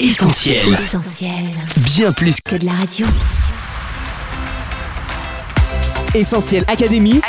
Essentiel. Essentiel. Bien plus Que de la radio. Essentiel Académie.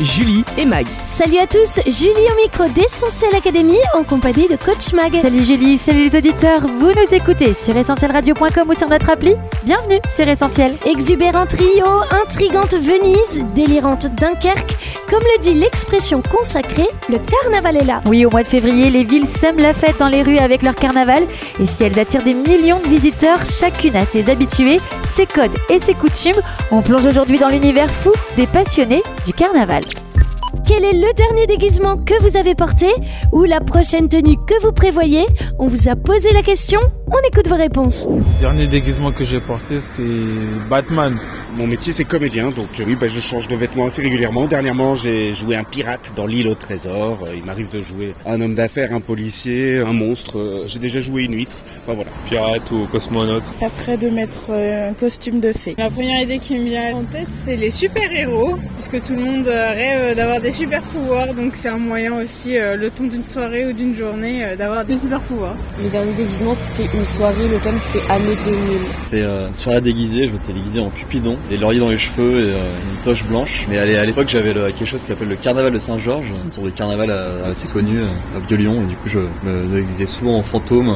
Julie et Mag. Salut à tous, Julie au micro d'Essentiel Academy en compagnie de Coach Mag. Salut Julie, salut les auditeurs, vous nous écoutez sur essentielradio.com ou sur notre appli Bienvenue sur Essentiel. Exubérante Rio, intrigante Venise, délirante Dunkerque, comme le dit l'expression consacrée, le carnaval est là. Oui, au mois de février, les villes sèment la fête dans les rues avec leur carnaval et si elles attirent des millions de visiteurs, chacune a ses habitués, ses codes et ses coutumes, on plonge aujourd'hui dans l'univers des passionnés du carnaval. Quel est le dernier déguisement que vous avez porté ou la prochaine tenue que vous prévoyez? On vous a posé la question, on écoute vos réponses. Le dernier déguisement que j'ai porté, c'était Batman. Mon métier c'est comédien, donc euh, oui, bah, je change de vêtements assez régulièrement. Dernièrement, j'ai joué un pirate dans l'île au trésor. Euh, Il m'arrive de jouer un homme d'affaires, un policier, un monstre. Euh, J'ai déjà joué une huître. Enfin voilà. Pirate ou cosmonaute. Ça serait de mettre un costume de fée. La première idée qui me vient en tête, c'est les super-héros, puisque tout le monde rêve d'avoir des super-pouvoirs, donc c'est un moyen aussi, euh, le temps d'une soirée ou d'une journée, euh, d'avoir des super-pouvoirs. Le dernier déguisement, c'était une soirée, le thème c'était année 2000. C'est euh, une soirée déguisée, je m'étais déguisé en Cupidon, des lauriers dans les cheveux et euh, une toche blanche. Mais à l'époque, j'avais quelque chose qui s'appelle le carnaval de Saint-Georges, une sorte de carnaval assez connu à Vieux-Lyon, et du coup, je me, me déguisais souvent en fantôme.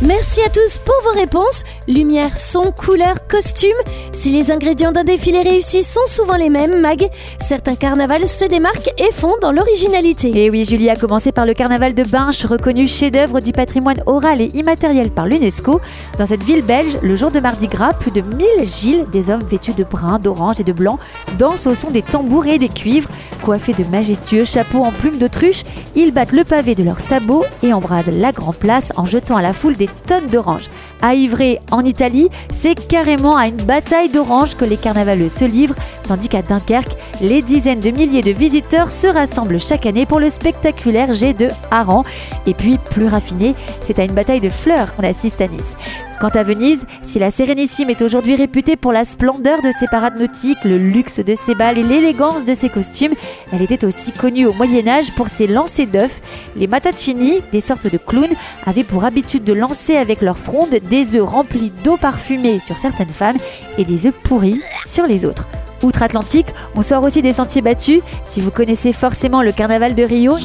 Merci à tous pour vos réponses. Lumière, son, couleur, costume. Si les ingrédients d'un défilé réussi sont souvent les mêmes, Mag, certains carnavals se démarquent et font dans l'originalité. Et oui, Julie a commencé par le carnaval de Binche, reconnu chef-d'œuvre du patrimoine oral et immatériel par l'UNESCO. Dans cette ville belge, le jour de Mardi Gras, plus de 1000 gilles, des hommes vêtus de brun, d'orange et de blanc, dansent au son des tambours et des cuivres. Coiffés de majestueux chapeaux en plumes d'autruche, ils battent le pavé de leurs sabots et embrasent la grande place en jetant à la foule des tonnes d'oranges. À Ivry, en Italie, c'est carrément à une bataille d'oranges que les carnavaleux se livrent, tandis qu'à Dunkerque, les dizaines de milliers de visiteurs se rassemblent chaque année pour le spectaculaire jet de hareng. Et puis, plus raffiné, c'est à une bataille de fleurs qu'on assiste à Nice. Quant à Venise, si la Sérénissime est aujourd'hui réputée pour la splendeur de ses parades nautiques, le luxe de ses balles et l'élégance de ses costumes, elle était aussi connue au Moyen Âge pour ses lancers d'œufs. Les mataccini, des sortes de clowns, avaient pour habitude de lancer avec leur fronde des œufs remplis d'eau parfumée sur certaines femmes et des œufs pourris sur les autres. Outre-Atlantique, on sort aussi des sentiers battus. Si vous connaissez forcément le carnaval de Rio,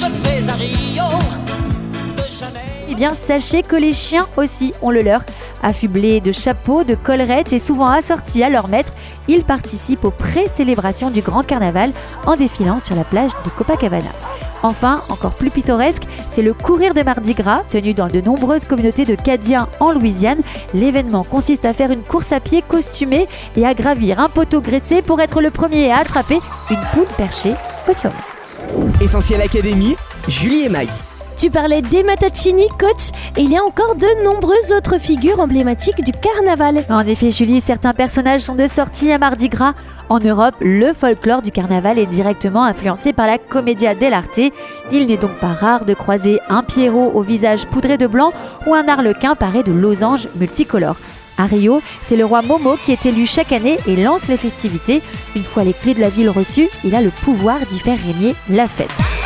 eh bien, sachez que les chiens aussi ont le leur. Affublés de chapeaux, de collerettes et souvent assortis à leur maître, ils participent aux pré-célébrations du grand carnaval en défilant sur la plage de Copacabana. Enfin, encore plus pittoresque, c'est le courir de Mardi Gras, tenu dans de nombreuses communautés de Cadiens en Louisiane. L'événement consiste à faire une course à pied costumée et à gravir un poteau graissé pour être le premier à attraper une poule perchée au sommet. Essentiel Académie. Julie et Mag. Tu parlais des Mataccini, coach, et il y a encore de nombreuses autres figures emblématiques du carnaval. En effet, Julie, certains personnages sont de sortie à Mardi Gras. En Europe, le folklore du carnaval est directement influencé par la commedia dell'arte. Il n'est donc pas rare de croiser un Pierrot au visage poudré de blanc ou un arlequin paré de losanges multicolores. À Rio, c'est le roi Momo qui est élu chaque année et lance les festivités. Une fois les clés de la ville reçues, il a le pouvoir d'y faire régner la fête.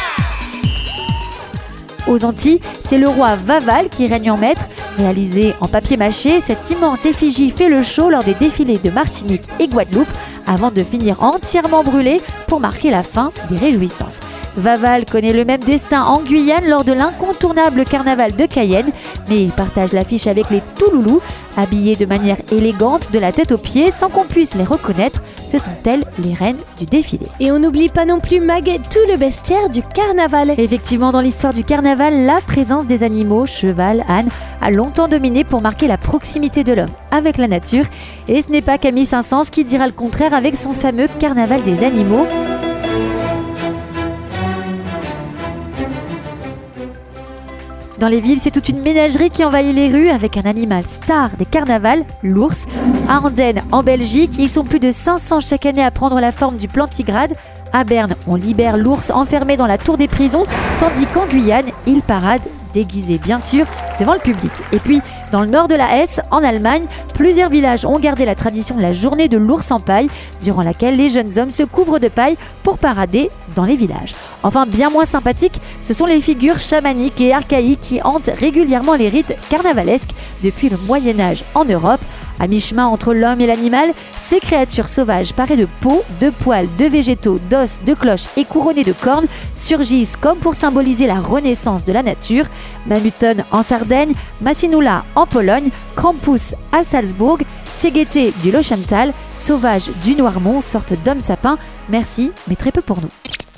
Aux Antilles, c'est le roi Vaval qui règne en maître. Réalisé en papier mâché, cette immense effigie fait le show lors des défilés de Martinique et Guadeloupe avant de finir entièrement brûlé pour marquer la fin des réjouissances. Vaval connaît le même destin en Guyane lors de l'incontournable carnaval de Cayenne, mais il partage l'affiche avec les Touloulous, habillés de manière élégante de la tête aux pieds sans qu'on puisse les reconnaître. Ce sont elles les reines du défilé. Et on n'oublie pas non plus Mag, tout le bestiaire du carnaval. Effectivement, dans l'histoire du carnaval, la présence des animaux, cheval, âne, a longtemps dominé pour marquer la proximité de l'homme avec la nature. Et ce n'est pas Camille Saint-Saëns qui dira le contraire avec son fameux carnaval des animaux. Dans les villes, c'est toute une ménagerie qui envahit les rues avec un animal star des carnavals, l'ours. À Andenne, en Belgique, ils sont plus de 500 chaque année à prendre la forme du plantigrade. À Berne, on libère l'ours enfermé dans la tour des prisons, tandis qu'en Guyane, il parade déguisés bien sûr, devant le public. Et puis, dans le nord de la Hesse, en Allemagne, plusieurs villages ont gardé la tradition de la journée de l'ours en paille, durant laquelle les jeunes hommes se couvrent de paille pour parader dans les villages. Enfin, bien moins sympathique, ce sont les figures chamaniques et archaïques qui hantent régulièrement les rites carnavalesques depuis le Moyen Âge en Europe. À mi-chemin entre l'homme et l'animal, ces créatures sauvages parées de peau, de poils, de végétaux, d'os, de cloches et couronnées de cornes surgissent comme pour symboliser la renaissance de la nature. Mamuton en Sardaigne, Massinula en Pologne, Krampus à Salzbourg, Tchegueté du Lochantal, Sauvage du Noirmont, sorte d'homme sapin. Merci, mais très peu pour nous.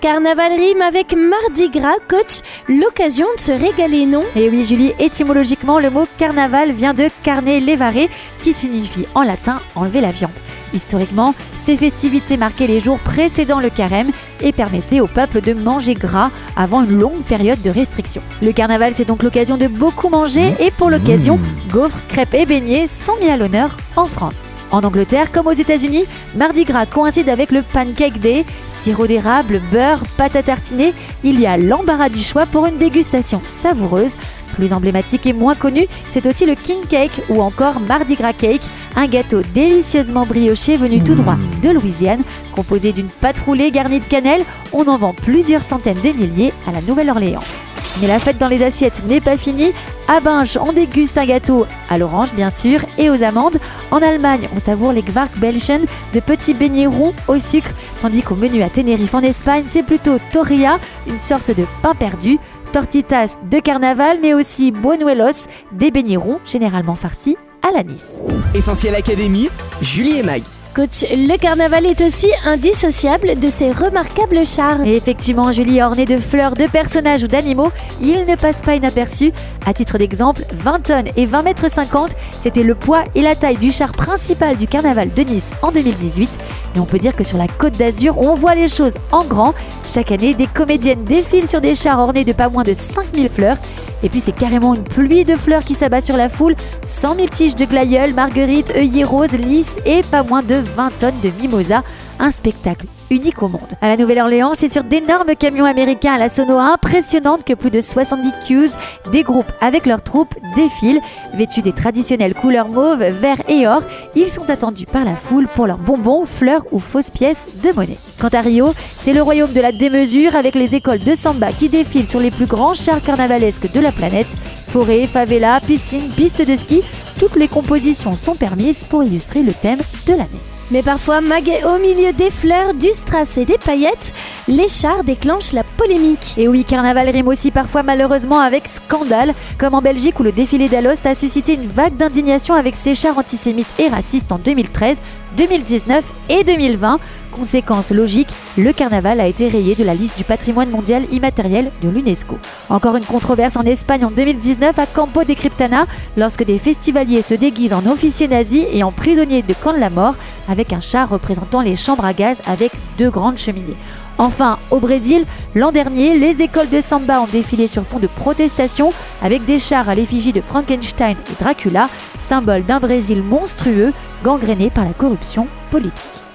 Carnaval rime avec Mardi Gras, coach, l'occasion de se régaler, non? Et oui, Julie, étymologiquement, le mot carnaval vient de carne levare, qui signifie en latin enlever la viande. Historiquement, ces festivités marquaient les jours précédant le carême et permettaient au peuple de manger gras avant une longue période de restriction. Le carnaval, c'est donc l'occasion de beaucoup manger et pour l'occasion, gaufres, crêpes et beignets sont mis à l'honneur en France. En Angleterre, comme aux États-Unis, Mardi Gras coïncide avec le Pancake Day, sirop d'érable, beurre, pâte à tartiner. Il y a l'embarras du choix pour une dégustation savoureuse. Plus emblématique et moins connu, c'est aussi le King Cake ou encore Mardi Gras Cake, un gâteau délicieusement brioché venu tout droit de Louisiane, composé d'une pâte roulée garnie de cannelle. On en vend plusieurs centaines de milliers à la Nouvelle-Orléans. Mais la fête dans les assiettes n'est pas finie. À Binge, on déguste un gâteau à l'orange, bien sûr, et aux amandes. En Allemagne, on savoure les Quarkbällchen, de petits beignets ronds au sucre, tandis qu'au menu à Tenerife en Espagne, c'est plutôt torrilla, une sorte de pain perdu. Tortitas de carnaval, mais aussi buñuelos, des beignets ronds, généralement farcis à l'anis. Essentiel Académie, Julie et Mag. Coach, le carnaval est aussi indissociable de ces remarquables chars. Effectivement, Julie, orné de fleurs, de personnages ou d'animaux, il ne passe pas inaperçu. À titre d'exemple, 20 tonnes et 20 mètres 50, c'était le poids et la taille du char principal du carnaval de Nice en 2018. Et on peut dire que sur la côte d'Azur, on voit les choses en grand. Chaque année, des comédiennes défilent sur des chars ornés de pas moins de 5000 fleurs. Et puis c'est carrément une pluie de fleurs qui s'abat sur la foule. 100 000 tiges de glaïeul, marguerite, œillets roses, lys et pas moins de 20 tonnes de mimosa. Un spectacle unique au monde. À la Nouvelle-Orléans, c'est sur d'énormes camions américains à la sono impressionnante que plus de 70 cues, des groupes avec leurs troupes, défilent. Vêtus des traditionnelles couleurs mauve, vert et or, ils sont attendus par la foule pour leurs bonbons, fleurs ou fausses pièces de monnaie. Quant à Rio, c'est le royaume de la démesure avec les écoles de samba qui défilent sur les plus grands chars carnavalesques de la planète. Forêt, favela, piscine, piste de ski, toutes les compositions sont permises pour illustrer le thème de l'année. Mais parfois, au milieu des fleurs, du strass et des paillettes, les chars déclenchent la polémique. Et oui, carnaval rime aussi parfois malheureusement avec scandale, comme en Belgique où le défilé d'Alost a suscité une vague d'indignation avec ses chars antisémites et racistes en 2013, 2019 et 2020. Conséquence logique, le carnaval a été rayé de la liste du patrimoine mondial immatériel de l'UNESCO. Encore une controverse en Espagne en 2019 à Campo de Criptana, lorsque des festivaliers se déguisent en officiers nazis et en prisonniers de camp de la mort, avec un char représentant les chambres à gaz avec deux grandes cheminées. Enfin, au Brésil, l'an dernier, les écoles de samba ont défilé sur fond de protestation avec des chars à l'effigie de Frankenstein et Dracula, symbole d'un Brésil monstrueux gangréné par la corruption politique.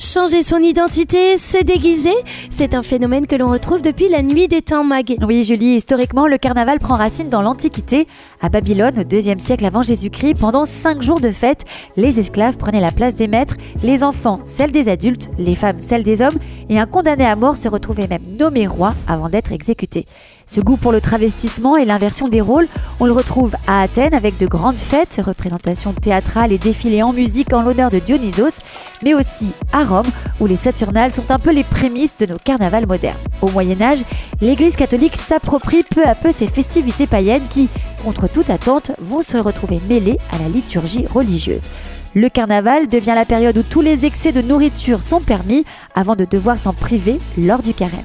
Changer son identité, se déguiser, c'est un phénomène que l'on retrouve depuis la nuit des temps mag. Oui, Julie, historiquement, le carnaval prend racine dans l'Antiquité. À Babylone, au deuxième siècle avant Jésus-Christ, pendant cinq jours de fête, les esclaves prenaient la place des maîtres, les enfants celle des adultes, les femmes celle des hommes, et un condamné à mort se retrouvait même nommé roi avant d'être exécuté. Ce goût pour le travestissement et l'inversion des rôles, on le retrouve à Athènes avec de grandes fêtes, représentations théâtrales et défilés en musique en l'honneur de Dionysos, mais aussi à Rome où les Saturnales sont un peu les prémices de nos carnavals modernes. Au Moyen Âge, l'Église catholique s'approprie peu à peu ces festivités païennes qui, contre toute attente, vont se retrouver mêlées à la liturgie religieuse. Le carnaval devient la période où tous les excès de nourriture sont permis avant de devoir s'en priver lors du carême.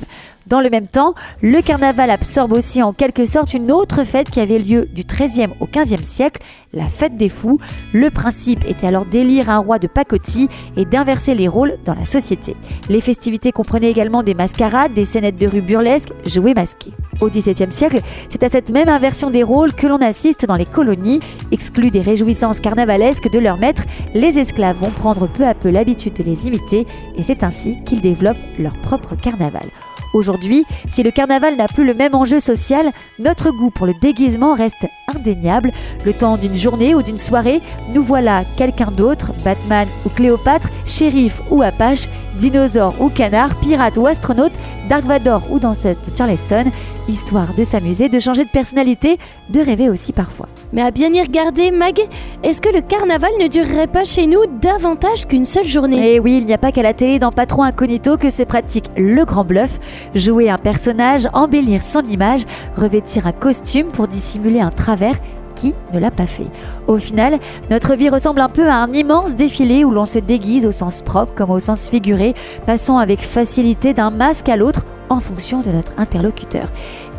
Dans le même temps, le carnaval absorbe aussi en quelque sorte une autre fête qui avait lieu du XIIIe au XVe siècle, la fête des fous. Le principe était alors d'élire un roi de pacotille et d'inverser les rôles dans la société. Les festivités comprenaient également des mascarades, des scénettes de rue burlesques, jouées masquées. Au XVIIe siècle, c'est à cette même inversion des rôles que l'on assiste dans les colonies. Exclus des réjouissances carnavalesques de leurs maîtres, les esclaves vont prendre peu à peu l'habitude de les imiter et c'est ainsi qu'ils développent leur propre carnaval. Aujourd'hui, si le carnaval n'a plus le même enjeu social, notre goût pour le déguisement reste indéniable. Le temps d'une journée ou d'une soirée, nous voilà quelqu'un d'autre, Batman ou Cléopâtre, shérif ou Apache, dinosaure ou canard, pirate ou astronaute, Dark Vador ou danseuse de Charleston, histoire de s'amuser, de changer de personnalité, de rêver aussi parfois. Mais à bien y regarder, Mag, est-ce que le carnaval ne durerait pas chez nous davantage qu'une seule journée? Eh oui, il n'y a pas qu'à la télé dans Patron Incognito que se pratique le grand bluff. Jouer un personnage, embellir son image, revêtir un costume pour dissimuler un travers qui ne l'a pas fait Au final, notre vie ressemble un peu à un immense défilé où l'on se déguise au sens propre comme au sens figuré, passant avec facilité d'un masque à l'autre en fonction de notre interlocuteur.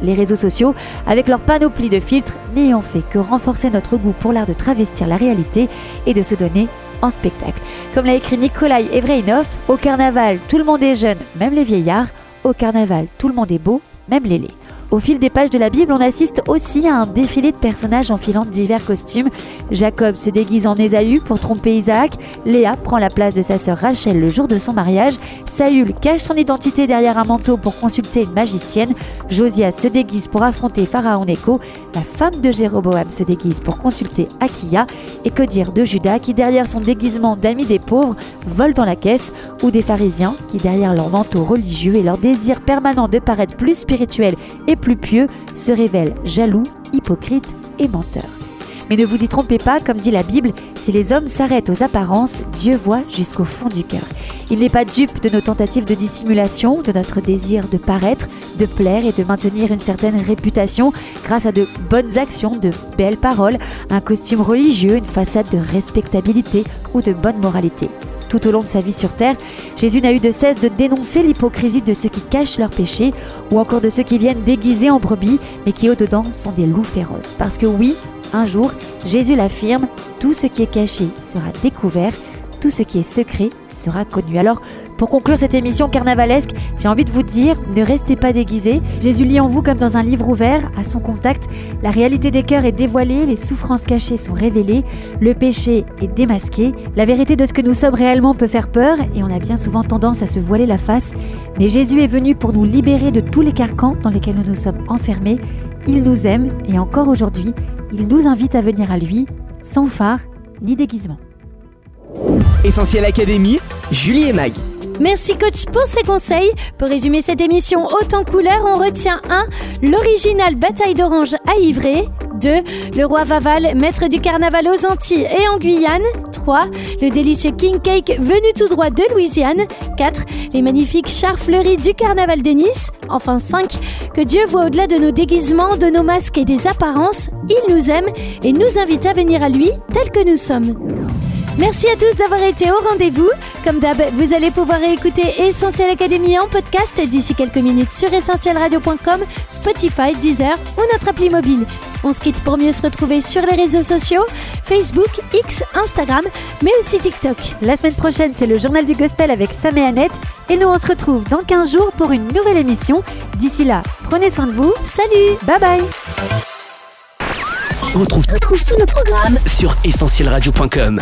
Les réseaux sociaux, avec leur panoplie de filtres, n'ayant fait que renforcer notre goût pour l'art de travestir la réalité et de se donner en spectacle. Comme l'a écrit Nikolai Evreinov, au carnaval, tout le monde est jeune, même les vieillards. Au carnaval, tout le monde est beau, même les laits. Au fil des pages de la Bible, on assiste aussi à un défilé de personnages enfilant divers costumes. Jacob se déguise en Ésaü pour tromper Isaac, Léa prend la place de sa sœur Rachel le jour de son mariage, Saül cache son identité derrière un manteau pour consulter une magicienne, Josias se déguise pour affronter Pharaon Echo, la femme de Jéroboam se déguise pour consulter Akia, et que dire de Judas qui derrière son déguisement d'ami des pauvres vole dans la caisse, ou des pharisiens qui derrière leur manteau religieux et leur désir permanent de paraître plus spirituel et plus pieux se révèlent jaloux, hypocrites et menteurs. Mais ne vous y trompez pas, comme dit la Bible, si les hommes s'arrêtent aux apparences, Dieu voit jusqu'au fond du cœur. Il n'est pas dupe de nos tentatives de dissimulation, de notre désir de paraître, de plaire et de maintenir une certaine réputation grâce à de bonnes actions, de belles paroles, un costume religieux, une façade de respectabilité ou de bonne moralité. Tout au long de sa vie sur Terre, Jésus n'a eu de cesse de dénoncer l'hypocrisie de ceux qui cachent leurs péchés ou encore de ceux qui viennent déguisés en brebis mais qui au-dedans sont des loups féroces. Parce que oui, un jour, Jésus l'affirme, tout ce qui est caché sera découvert, tout ce qui est secret sera connu. Alors, pour conclure cette émission carnavalesque, j'ai envie de vous dire, ne restez pas déguisés. Jésus lit en vous comme dans un livre ouvert, à son contact. La réalité des cœurs est dévoilée, les souffrances cachées sont révélées, le péché est démasqué. La vérité de ce que nous sommes réellement peut faire peur et on a bien souvent tendance à se voiler la face. Mais Jésus est venu pour nous libérer de tous les carcans dans lesquels nous nous sommes enfermés. Il nous aime et encore aujourd'hui, il nous invite à venir à lui, sans phare ni déguisement. Essentiel Académie, Julie et Mag. Merci coach pour ces conseils. Pour résumer cette émission haute en couleurs, on retient 1. L'original bataille d'orange à Ivray. 2. Le roi Vaval, maître du carnaval aux Antilles et en Guyane. 3. Le délicieux king cake venu tout droit de Louisiane. 4. Les magnifiques chars fleuris du carnaval de Nice. Enfin 5. Que Dieu voit au-delà de nos déguisements, de nos masques et des apparences. Il nous aime et nous invite à venir à lui tel que nous sommes. Merci à tous d'avoir été au rendez-vous. Comme d'hab, vous allez pouvoir écouter Essentiel Académie en podcast d'ici quelques minutes sur essentielradio.com, Spotify, Deezer ou notre appli mobile. On se quitte pour mieux se retrouver sur les réseaux sociaux, Facebook, X, Instagram, mais aussi TikTok. La semaine prochaine, c'est le journal du gospel avec Sam et Annette. Et nous, on se retrouve dans 15 jours pour une nouvelle émission. D'ici là, prenez soin de vous. Salut Bye bye On retrouve, tous nos programmes sur essentielradio.com.